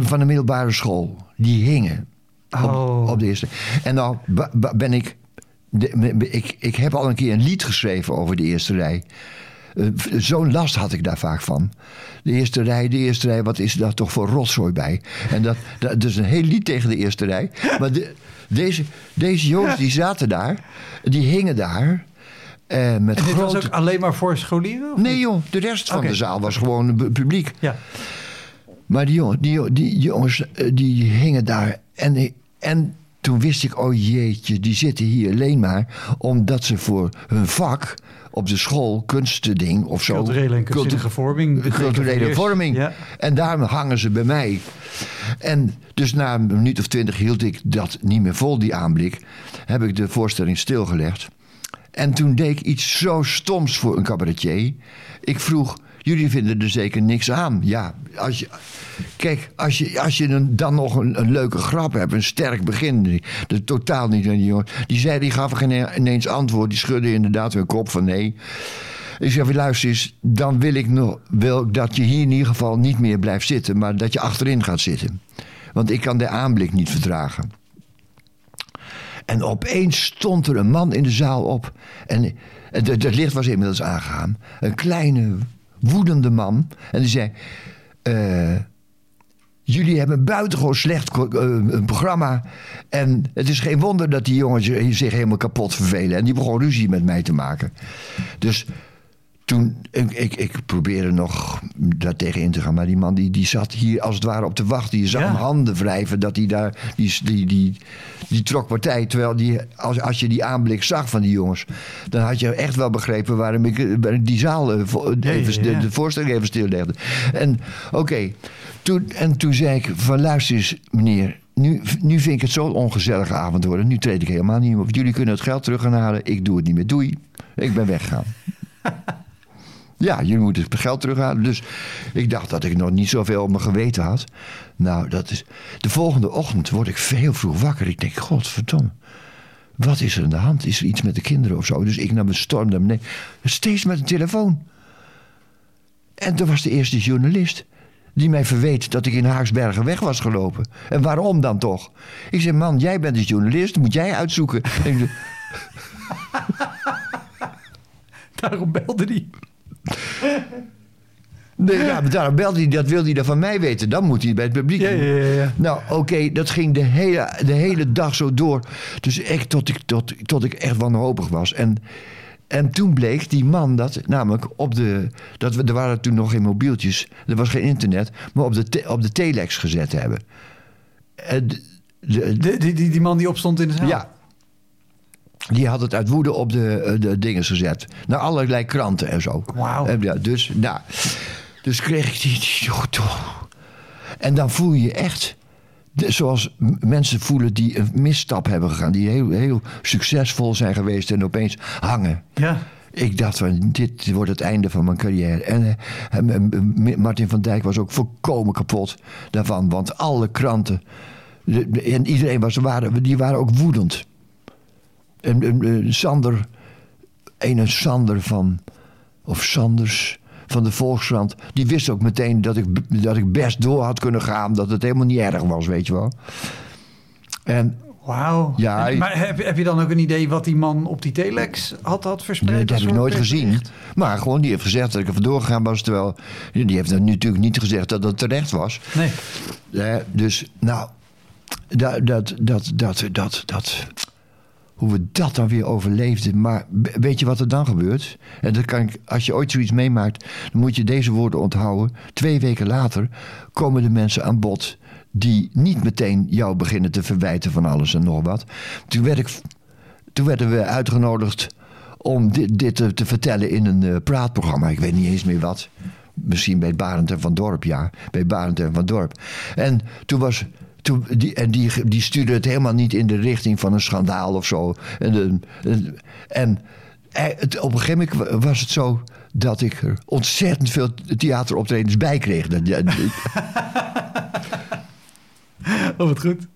van de middelbare school. Die hingen op, Oh. op de eerste. En nou ba- ba- ben ik, de- ik... Ik heb al een keer een lied geschreven over de eerste rij. Eh, Zo'n last had ik daar vaak van. De eerste rij, de eerste rij, wat is daar toch voor rotzooi bij? En dat, dat is een heel lied tegen de eerste rij. Maar de- deze, deze jongens die zaten daar, die hingen daar. eh, met En dit grote... was ook alleen maar voor scholieren? of Nee joh, de rest van de zaal was gewoon publiek. Ja. Maar die, jongen, die, die jongens eh, die hingen daar. En, en toen wist ik, oh jeetje, die zitten hier alleen maar omdat ze voor hun vak op de school kunstending of zo. Culturele en cultu- vorming. Culturele vorming. Ja. En daarom hangen ze bij mij. En dus na een minuut of twintig hield ik dat niet meer vol, die aanblik. Heb ik de voorstelling stilgelegd. En toen deed ik iets zo stoms voor een cabaretier. Ik vroeg, jullie vinden er zeker niks aan. Ja, als je, kijk, als je, als je dan nog een, leuke grap hebt, een sterk begin. Dat totaal niet aan die jongen. Die zei, die gaf geen ineens antwoord. Die schudde inderdaad hun kop van nee. Ik zeg, luister eens, dan wil ik nog, wil dat je hier in ieder geval niet meer blijft zitten, maar dat je achterin gaat zitten. Want ik kan de aanblik niet verdragen. En opeens stond er een man in de zaal op. En het, het licht was inmiddels aangegaan. Een kleine, woedende man. En die zei... eh, Jullie hebben een buitengewoon slecht eh, een programma. En het is geen wonder dat die jongens zich helemaal kapot vervelen. En die begon ruzie met mij te maken. Dus toen, ik, ik, ik probeerde nog daar tegen in te gaan. Maar die man die, die zat hier als het ware op te wachten. Je zag Ja. hem handen wrijven dat hij daar... Die, die, die, die trok partij. Terwijl die, als, als je die aanblik zag van die jongens... dan had je echt wel begrepen waarom ik, waarom ik die zaal... eh, vo- Ja, ja, even, de voorstelling even stillegde. En oké, toen, en toen zei ik van luister eens meneer... Nu, nu vind ik het zo'n ongezellige avond worden. Nu treed ik helemaal niet meer op. Jullie kunnen het geld terug gaan halen. Ik doe het niet meer. Doei. Ik ben weggegaan. Ja, jullie moeten het geld terughalen. Dus ik dacht dat ik nog niet zoveel op mijn geweten had. Nou, dat is. De volgende ochtend word ik veel vroeg wakker. Ik denk, godverdomme. Wat is er aan de hand? Is er iets met de kinderen of zo? Dus ik nam een storm naar beneden. Steeds met een telefoon. En toen was de eerste journalist. Die mij verweet dat ik in Haaksbergen weg was gelopen. En waarom dan toch? Ik zei, man, jij bent de journalist. Moet jij uitzoeken. Daarom belde hij. Nee, ja, daarom belde hij, dat wilde hij dan van mij weten. Dan moet hij bij het publiek. Ja, ja, ja. Nou, oké, dat ging de hele, de hele dag zo door. Dus echt tot ik, tot, tot ik echt wanhopig was. En, en toen bleek die man dat, namelijk op de. Dat we, er waren toen nog geen mobieltjes, er was geen internet, maar op de, te- op de telex gezet hebben. En de- de- De, die, die, die man die opstond in de zaal. ja. Die had het uit woede op de, eh, de dingen gezet. Naar allerlei kranten en zo. Wauw. En ja, dus, nou, dus kreeg ik die, die. En dan voel je echt... de- zoals mensen voelen die een misstap hebben gegaan. Die heel, heel succesvol zijn geweest en opeens hangen. Ja. Ik dacht van, dit wordt het einde van mijn carrière. En eh, Martin van Dijk was ook volkomen kapot daarvan. Want alle kranten de- en iedereen was, waren, die waren ook woedend. En, en, eh, Sander, een Sander van, of Sanders van de Volkskrant... die wist ook meteen dat ik, dat ik best door had kunnen gaan. Dat het helemaal niet erg was, weet je wel. En Wauw. Ja, En- maar heb, je- heb je dan ook een idee wat die man op die telex had, had verspreid? Nee, dat heb ik nooit gezien. Maar gewoon, die heeft gezegd dat ik er vandoor gegaan was. Terwijl, die heeft dan natuurlijk niet gezegd dat het terecht was. Nee. Eh, dus, nou, dat, dat, dat, dat, dat, dat. Hoe we dat dan weer overleefden. Maar weet je wat er dan gebeurt? En dat kan ik, als je ooit zoiets meemaakt, dan moet je deze woorden onthouden. Twee weken later komen de mensen aan bod die niet meteen jou beginnen te verwijten van alles en nog wat. Toen, werd ik, toen werden we uitgenodigd om dit, dit te, te vertellen in een eh, praatprogramma. Ik weet niet eens meer wat. Misschien bij Barend en Van Dorp, ja. Bij Barend en Van Dorp. En toen was. Toen, die, en die, die stuurde het helemaal niet in de richting van een schandaal of zo. En, de- en, eh, het, op een gegeven moment was het zo dat ik er ontzettend veel theateroptredens bij kreeg. Oh, wat goed.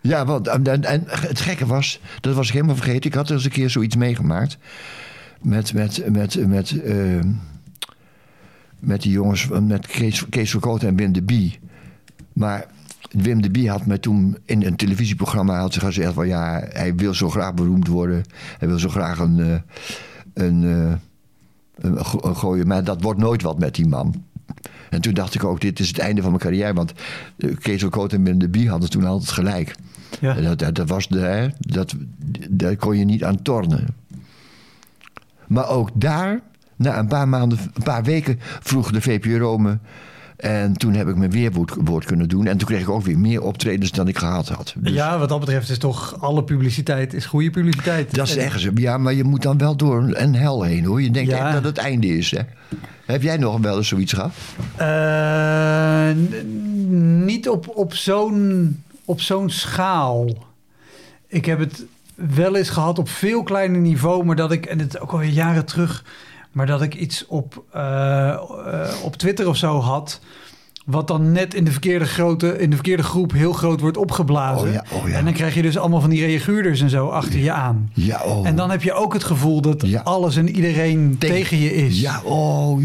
Ja, want en, en het gekke was, dat was ik helemaal vergeten. Ik had eens een keer zoiets meegemaakt. Met, met, met, met, eh, met die jongens, met Kees, Kees Verkoot en Wim de Bie. Maar Wim de Bie had mij toen in een televisieprogramma had ze gezegd: van ja, hij wil zo graag beroemd worden. Hij wil zo graag een, eh, een, eh, een, go- een gooien. Maar dat wordt nooit wat met die man. En toen dacht ik ook, dit is het einde van mijn carrière. Want eh, Kees Verkoot en Wim de Bie hadden toen altijd gelijk. Ja. Dat, dat, dat was de, hè, dat, daar kon je niet aan tornen. Maar ook daar, na een paar maanden, een paar weken, vroeg de VPRO me. En toen heb ik mijn weerwoord woord kunnen doen. En toen kreeg ik ook weer meer optredens dan ik gehad had. Dus Ja, wat dat betreft is toch alle publiciteit is goede publiciteit. dat zeggen ze. Ja, maar je moet dan wel door een hel heen hoor. Je denkt Ja. echt dat het einde is. Hè? Heb jij nog wel eens zoiets gehad? Eh, niet op, op zo'n op zo'n schaal. Ik heb het wel eens gehad op veel kleiner niveau, maar dat ik, en het is ook alweer jaren terug, maar dat ik iets op, eh, eh, op Twitter of zo had. Wat dan net in de verkeerde, grote, in de verkeerde groep heel groot wordt opgeblazen. Oh ja, oh ja. En dan krijg je dus allemaal van die reaguurders en zo achter je aan. Ja, oh. En dan heb je ook het gevoel dat alles en iedereen Tegen- tegen je is. Ja, oh.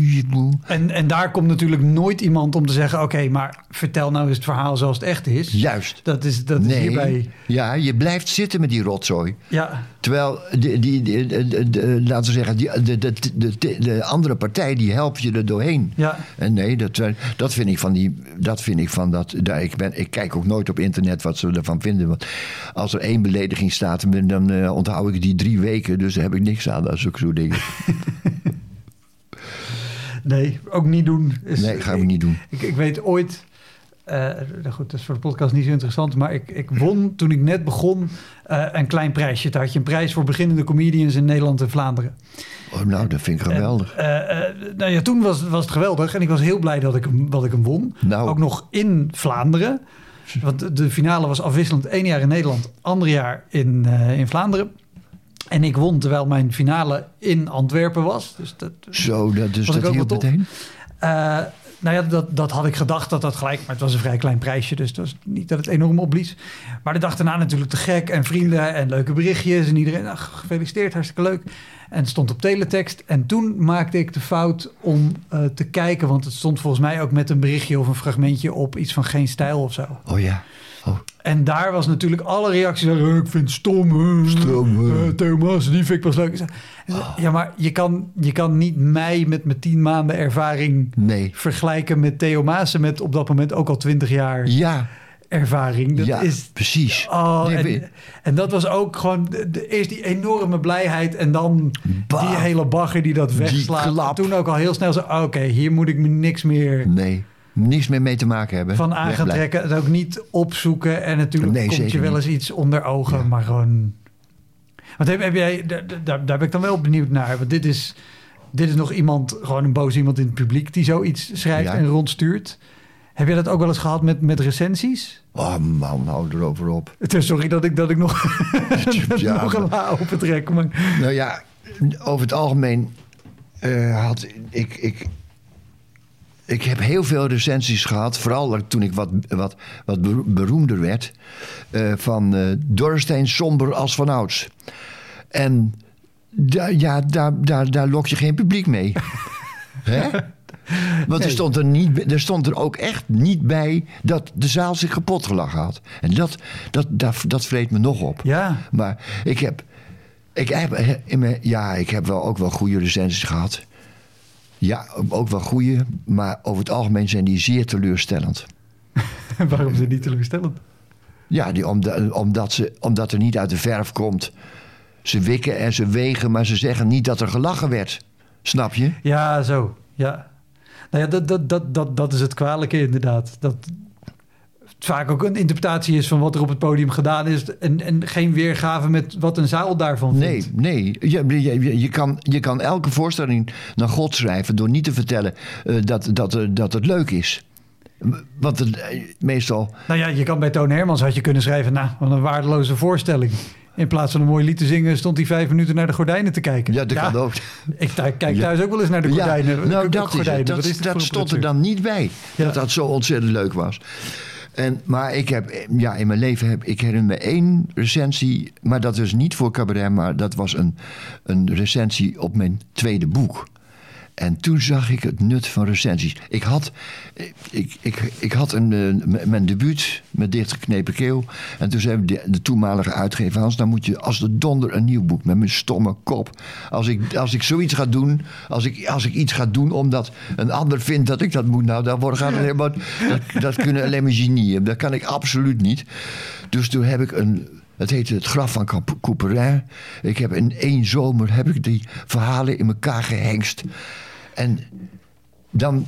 En, en daar komt natuurlijk nooit iemand om te zeggen: Oké, maar vertel nou eens het verhaal zoals het echt is. Juist. Dat is, dat is hierbij. Ja, je blijft zitten met die rotzooi. Ja, Terwijl, die, die, laten we zeggen, die, de, de, de, de andere partij die helpt je er doorheen. ja. En nee, dat, dat vind ik van die. Dat vind ik van dat. daar- ik, ben, ik kijk ook nooit op internet wat ze ervan vinden. Want als er één belediging staat, dan, eh, onthoud ik die drie weken. Dus daar heb ik niks aan, dat zulke soort dingen. Nee, ook niet doen. Is- Nee, gaan we niet doen. Ik, ik weet ooit. Eh, nou goed, dat is voor de podcast niet zo interessant. Maar ik, ik won toen ik net begon eh, een klein prijsje. Daar had je een prijs voor beginnende comedians in Nederland en Vlaanderen. Oh, nou, dat vind ik geweldig. Eh, nou ja, toen was, was het geweldig. En ik was heel blij dat ik hem, dat ik hem won. Nou. Ook nog in Vlaanderen. Want de- finale was afwisselend. Één jaar in Nederland, ander jaar in, in Vlaanderen. En ik won terwijl mijn finale in Antwerpen was. Dus dat, Zo, dat, dus dat hielp meteen. Nou ja, dat, dat had ik gedacht dat dat gelijk... Maar het was een vrij klein prijsje, dus het was niet dat het enorm opblies. Maar de dag daarna natuurlijk te gek en vrienden en leuke berichtjes. En iedereen, gefeliciteerd, hartstikke leuk. En stond op teletext. En toen maakte ik de fout om eh, te kijken... want het stond volgens mij ook met een berichtje of een fragmentje op... iets van geen stijl of zo. Oh ja. En daar was natuurlijk alle reacties. eh, ik vind het stom. eh, Stom, eh. eh, Theo Maassen, die vind ik pas leuk. Ik zei, Ja, maar je kan, je kan niet mij met mijn tien maanden ervaring nee. vergelijken met Theo Maassen met op dat moment ook al twintig jaar Ja, ervaring. Dat ja is. precies. Oh, en, dat was ook gewoon de, de- eerst die enorme blijheid en dan Bah. die hele bagger die dat wegslaat. toen ook al heel snel zo, oh, oké, hier moet ik me niks meer Nee, niks meer mee te maken hebben. van aan gaan Wegblijven. trekken. Het ook niet opzoeken. En natuurlijk Nee, komt je wel eens iets onder ogen, Ja. maar gewoon... Want heb, heb jij, daar, ben ik dan wel benieuwd naar. Want dit is, dit is nog iemand, gewoon een boos iemand in het publiek... die zoiets schrijft Ja. en rondstuurt. Heb je dat ook wel eens gehad met, met recensies? Oh man, hou erover op. Het is Sorry dat ik, dat ik nog, Ja, nog een la op het rek. Maar, Nou ja, over het algemeen eh, had ik, ik. Ik heb heel veel recensies gehad, vooral toen ik wat, wat, wat bero- beroemder werd. eh, van eh Dorrestein somber als vanouds. En daar, ja, daar, daar, daar lok je geen publiek mee. Hè? Want er, stond er, niet, er stond er ook echt niet bij dat de zaal zich kapot gelachen had. En dat, dat, dat, dat vreet me nog op. ja, Maar ik heb, ik heb, in mijn, ja, ik heb wel ook wel goede recensies gehad. Ja, ook wel goede, maar over het algemeen zijn die zeer teleurstellend. waarom het niet teleurstellend? Ja, die, omdat, omdat, ze, omdat er niet uit de verf komt. Ze wikken en ze wegen, maar ze zeggen niet dat er gelachen werd. Snap je? Ja, zo. Ja. Nou ja, dat, dat, dat, dat, dat is het kwalijke inderdaad. Dat vaak ook een interpretatie is van wat er op het podium gedaan is... en, en geen weergave met wat een zaal daarvan vindt. Nee, nee. Je, je, je, kan, je kan elke voorstelling naar God schrijven... door niet te vertellen eh, dat, dat, uh, dat het leuk is. Want het, eh, meestal... Nou ja, je kan bij Toon Hermans had je kunnen schrijven... nou, wat een waardeloze voorstelling. In plaats van een mooi lied te zingen, stond hij vijf minuten naar de gordijnen te kijken. Ja, dat kan ook. Ik kijk thuis ook wel eens naar de gordijnen. Ja, nou, dat, is het. dat, dat stond er dan niet bij. Dat dat zo ontzettend leuk was. En, maar ik heb, ja, in mijn leven heb ik herinner me één recensie, maar dat was niet voor cabaret, maar dat was een, een recensie op mijn tweede boek. En toen zag ik het nut van recensies. Ik had, ik, ik, ik had een, mijn debuut met dichtgeknepen keel. En toen zei de, toenmalige uitgever Hans... dan moet je als de donder een nieuw boek met mijn stomme kop. Als ik, als ik zoiets ga doen, als ik, als ik iets ga doen... omdat een ander vindt dat ik dat moet... nou, wordt, gaat het helemaal... Dat, dat kunnen alleen maar genieën. Dat kan ik absoluut niet. Dus toen heb ik een... Het heette Het Graf van Couperin. Ik heb in één zomer heb ik die verhalen in elkaar gehengst. En dan,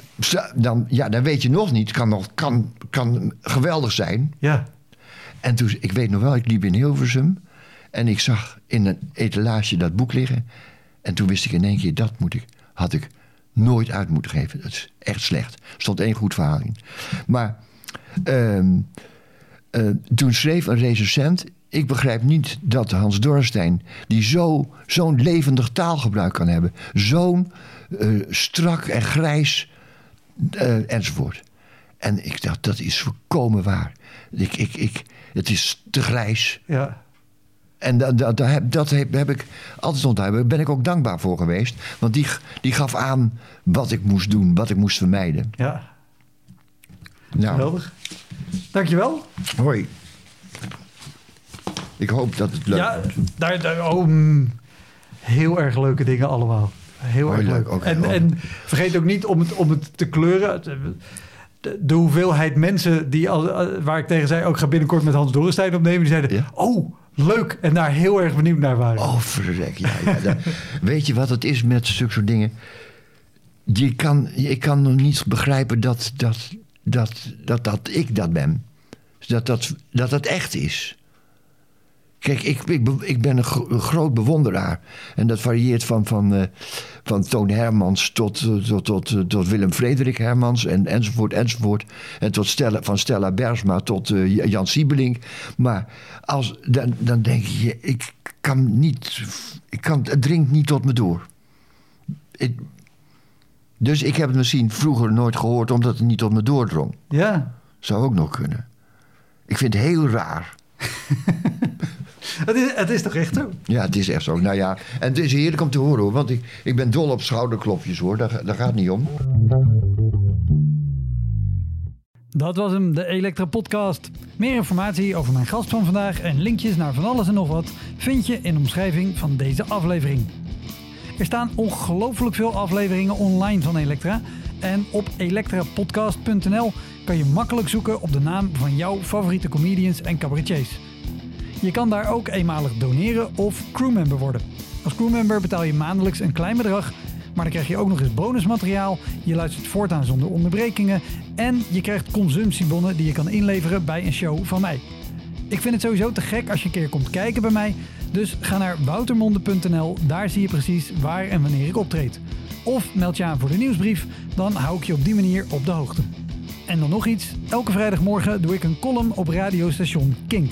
dan, ja, dan weet je nog niet. Kan, nog, kan, kan geweldig zijn. Ja. En toen, ik weet nog wel, ik liep in Hilversum. En ik zag in een etalage dat boek liggen. En toen wist ik in één keer, dat moet ik, had ik nooit uit moeten geven. Dat is echt slecht. Er stond één goed verhaal in. Maar uh, uh, toen schreef een recensent ik begrijp niet dat Hans Dorstein, die zo, zo'n levendig taalgebruik kan hebben, zo'n uh, strak en grijs uh, enzovoort. En ik dacht, dat is volkomen waar. Ik, ik, ik, het is te grijs. Ja. En dat, dat, dat, heb, dat heb, heb, ik altijd onthouden. Daar ben ik ook dankbaar voor geweest. Want die, die gaf aan wat ik moest doen, wat ik moest vermijden. Ja. Nou. Geweldig. Dankjewel. Hoi. Ik hoop dat het leuk ja, wordt. Daar, daar, oh, mm, heel erg leuke dingen allemaal. Heel erg leuk. Okay, en, en, vergeet ook niet om het, om het te kleuren. De, de hoeveelheid mensen die al, waar ik tegen zei... ook ga binnenkort met Hans Dorrestein opnemen. Die zeiden, ja? oh, leuk. En daar heel erg benieuwd naar waren. Oh, verrek. Ja, ja, daar, weet je wat het is met zulke soort dingen? Je kan, ik kan nog niet begrijpen dat, dat, dat, dat, dat ik dat ben. Dat dat, dat dat echt is. Kijk, ik, ik, ik ben een, gro een, groot bewonderaar. En dat varieert van, van, uh, van Toon Hermans tot, tot, tot, tot Willem Frederik Hermans en, enzovoort, enzovoort. En tot Stella, van Stella Bersma tot uh, Jan Siebelink. Maar als, dan, dan denk je, ik kan niet, ik kan, het dringt niet tot me door. Ik, dus ik heb het misschien vroeger nooit gehoord omdat het niet tot me doordrong. Ja. Zou ook nog kunnen. Ik vind het heel raar. Het is, het is toch echt zo? Ja, het is echt zo. Nou ja, en het is heerlijk om te horen hoor. Want ik, ik ben dol op schouderklopjes hoor. Daar, daar gaat het niet om. Dat was hem, de Elektra Podcast. Meer informatie over mijn gast van vandaag en linkjes naar van alles en nog wat vind je in de omschrijving van deze aflevering. Er staan ongelooflijk veel afleveringen online van Elektra. En op elektrapodcast.nl kan je makkelijk zoeken op de naam van jouw favoriete comedians en cabaretiers. Je kan daar ook eenmalig doneren of crewmember worden. Als crewmember betaal je maandelijks een klein bedrag, maar dan krijg je ook nog eens bonusmateriaal. Je luistert voortaan zonder onderbrekingen en je krijgt consumptiebonnen die je kan inleveren bij een show van mij. Ik vind het sowieso te gek als je een keer komt kijken bij mij. Dus ga naar woutermonde.nl, daar zie je precies waar en wanneer ik optreed. Of meld je aan voor de nieuwsbrief, dan hou ik je op die manier op de hoogte. En dan nog iets, elke vrijdagmorgen doe ik een column op radiostation Kink.